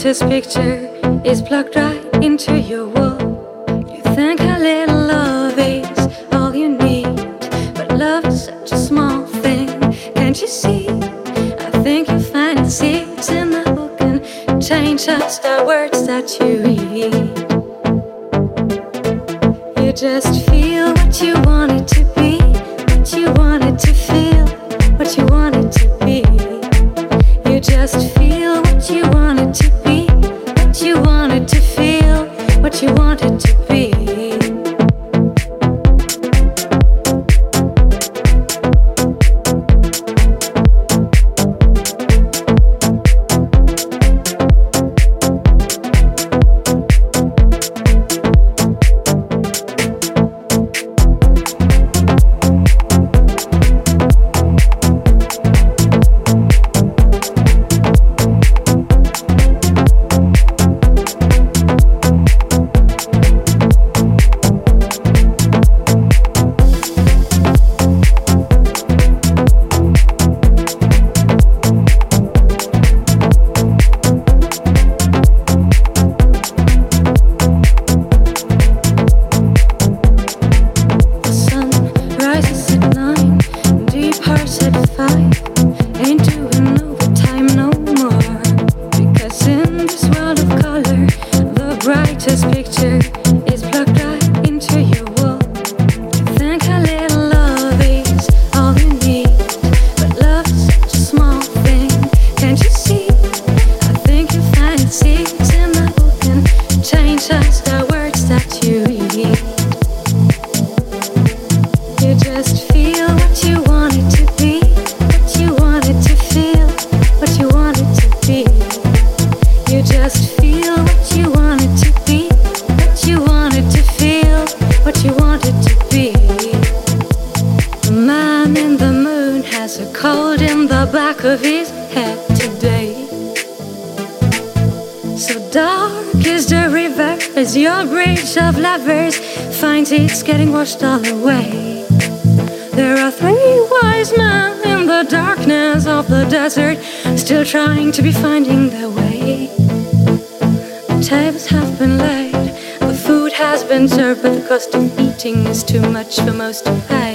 This picture is plugged right into your wall. You think how little love is all you need, but love is such a small thing. Can't you see? I think you find the seeds in the book and change just the words that you read. You just feel what you wanted to be, what you wanted to feel. washed all away. There are three wise men in the darkness of the desert, still trying to be finding their way. The tables have been laid, the food has been served, but the cost of eating is too much for most to pay.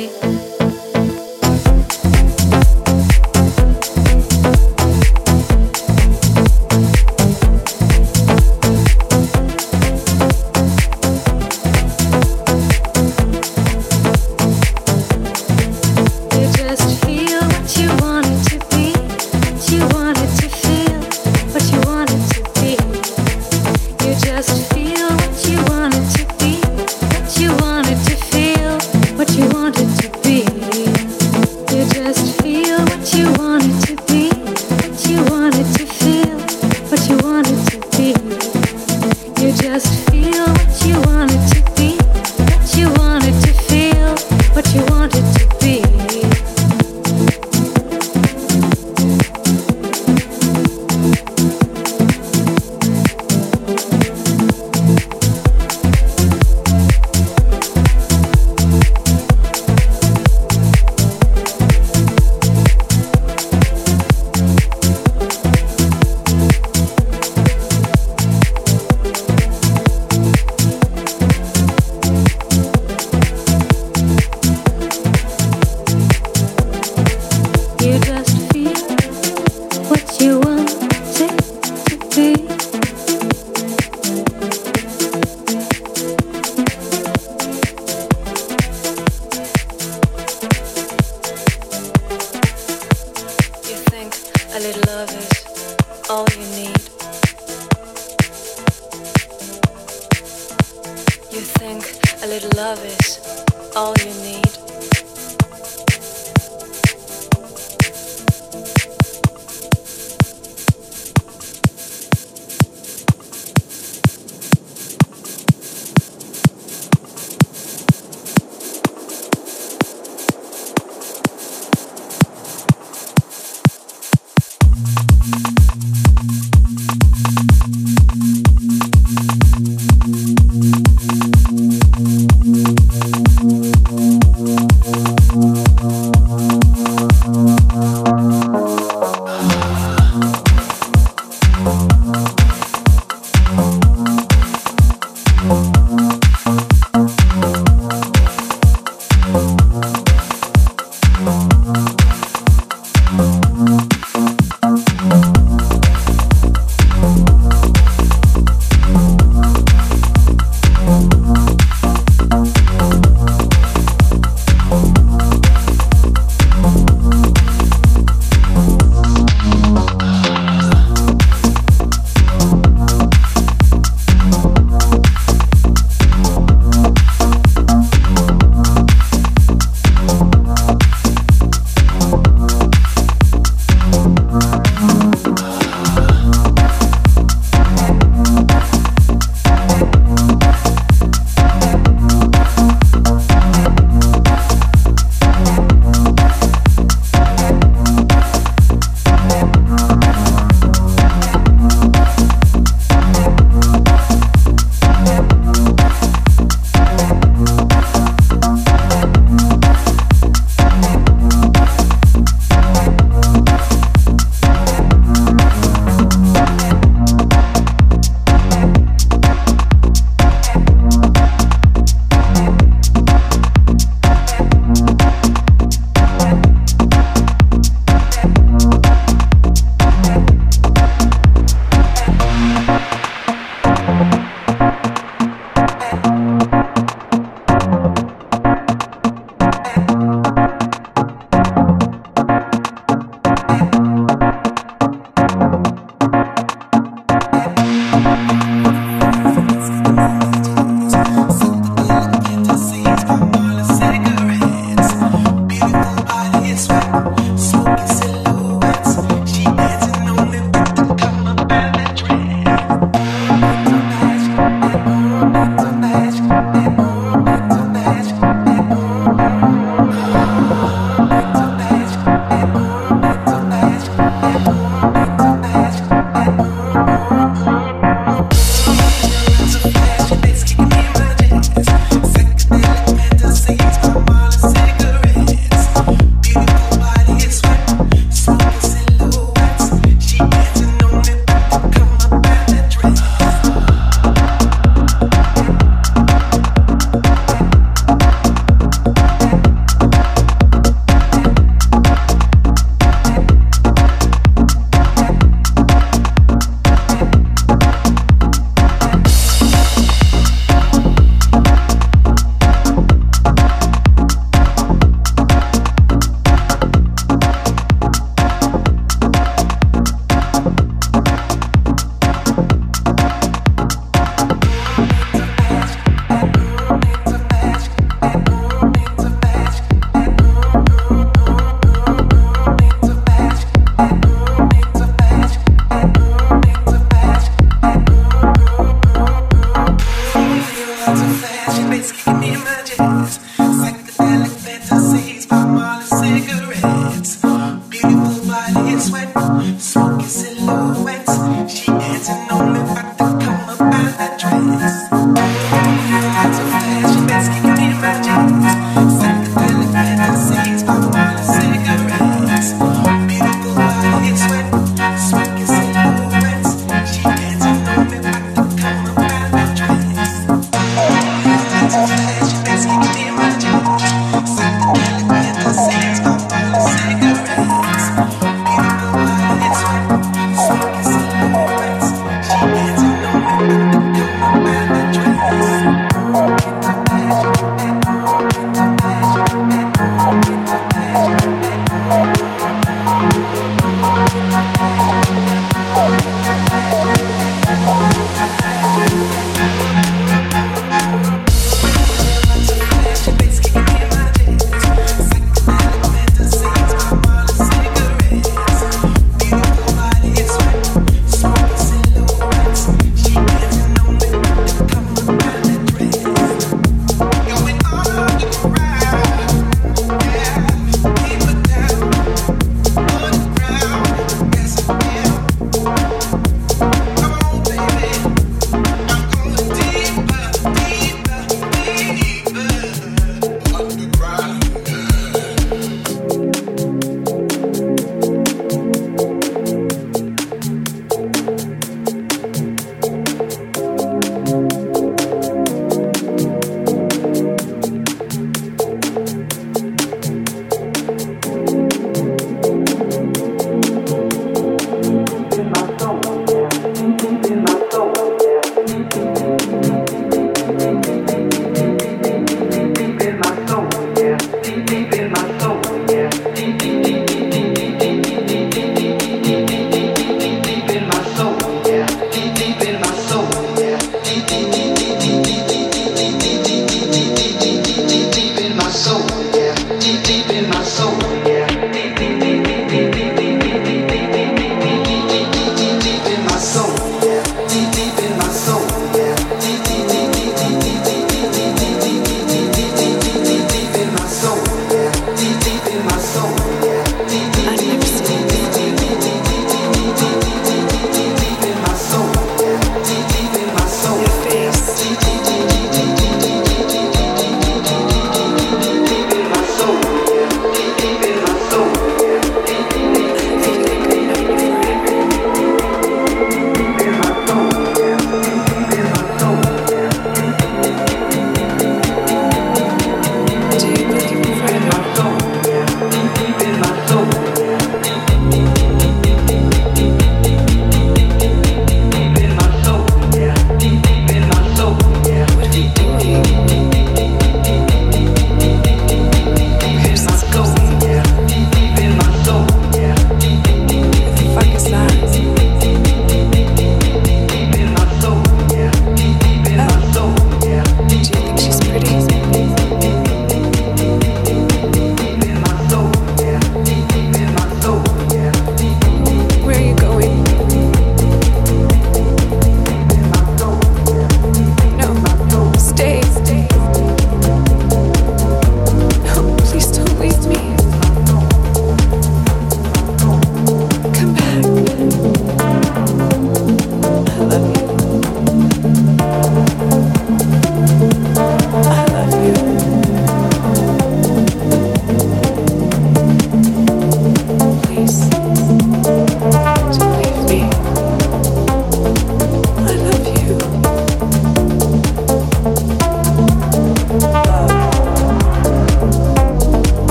in my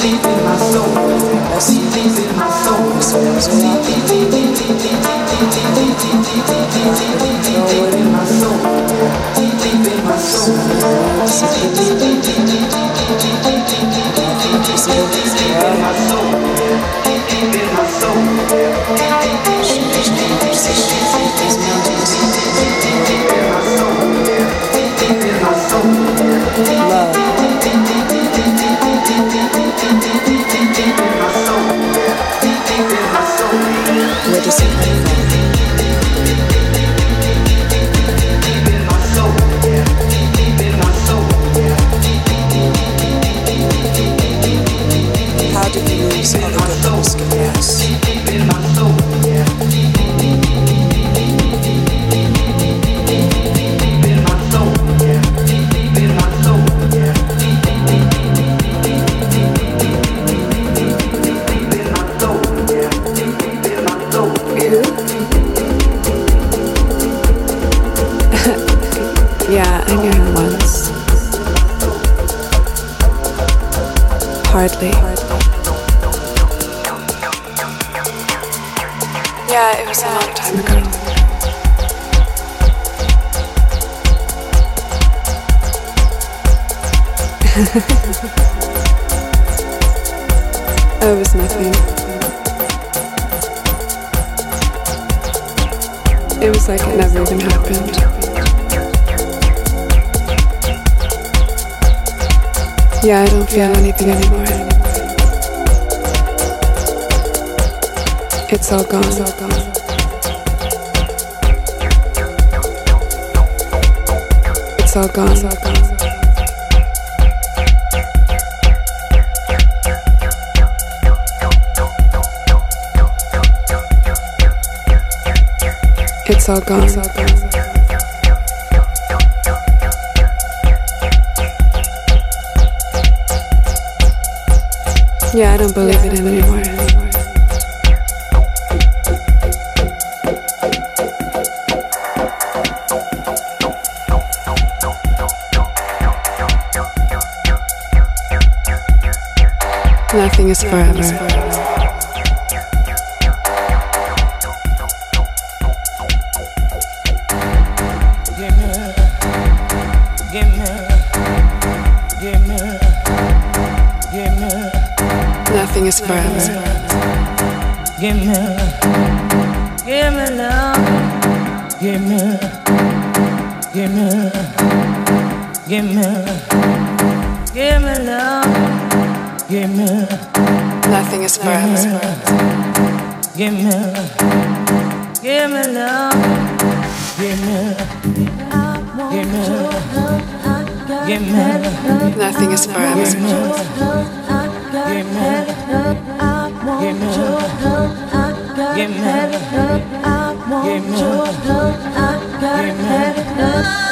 deep in my soul. deep, deep in my soul, deep, deep. It's all gone. So gone. It's all gone, It's all gone. It's all gone, so gone. Yeah, I don't believe it anymore. Nothing is forever. Forever. Give me, give me love. Give me, give me, give me, give me love. Give me. Nothing is forever. Give me, give me love. Give me, give me, give me. Nothing is forever. Give me, give me, give me, give me.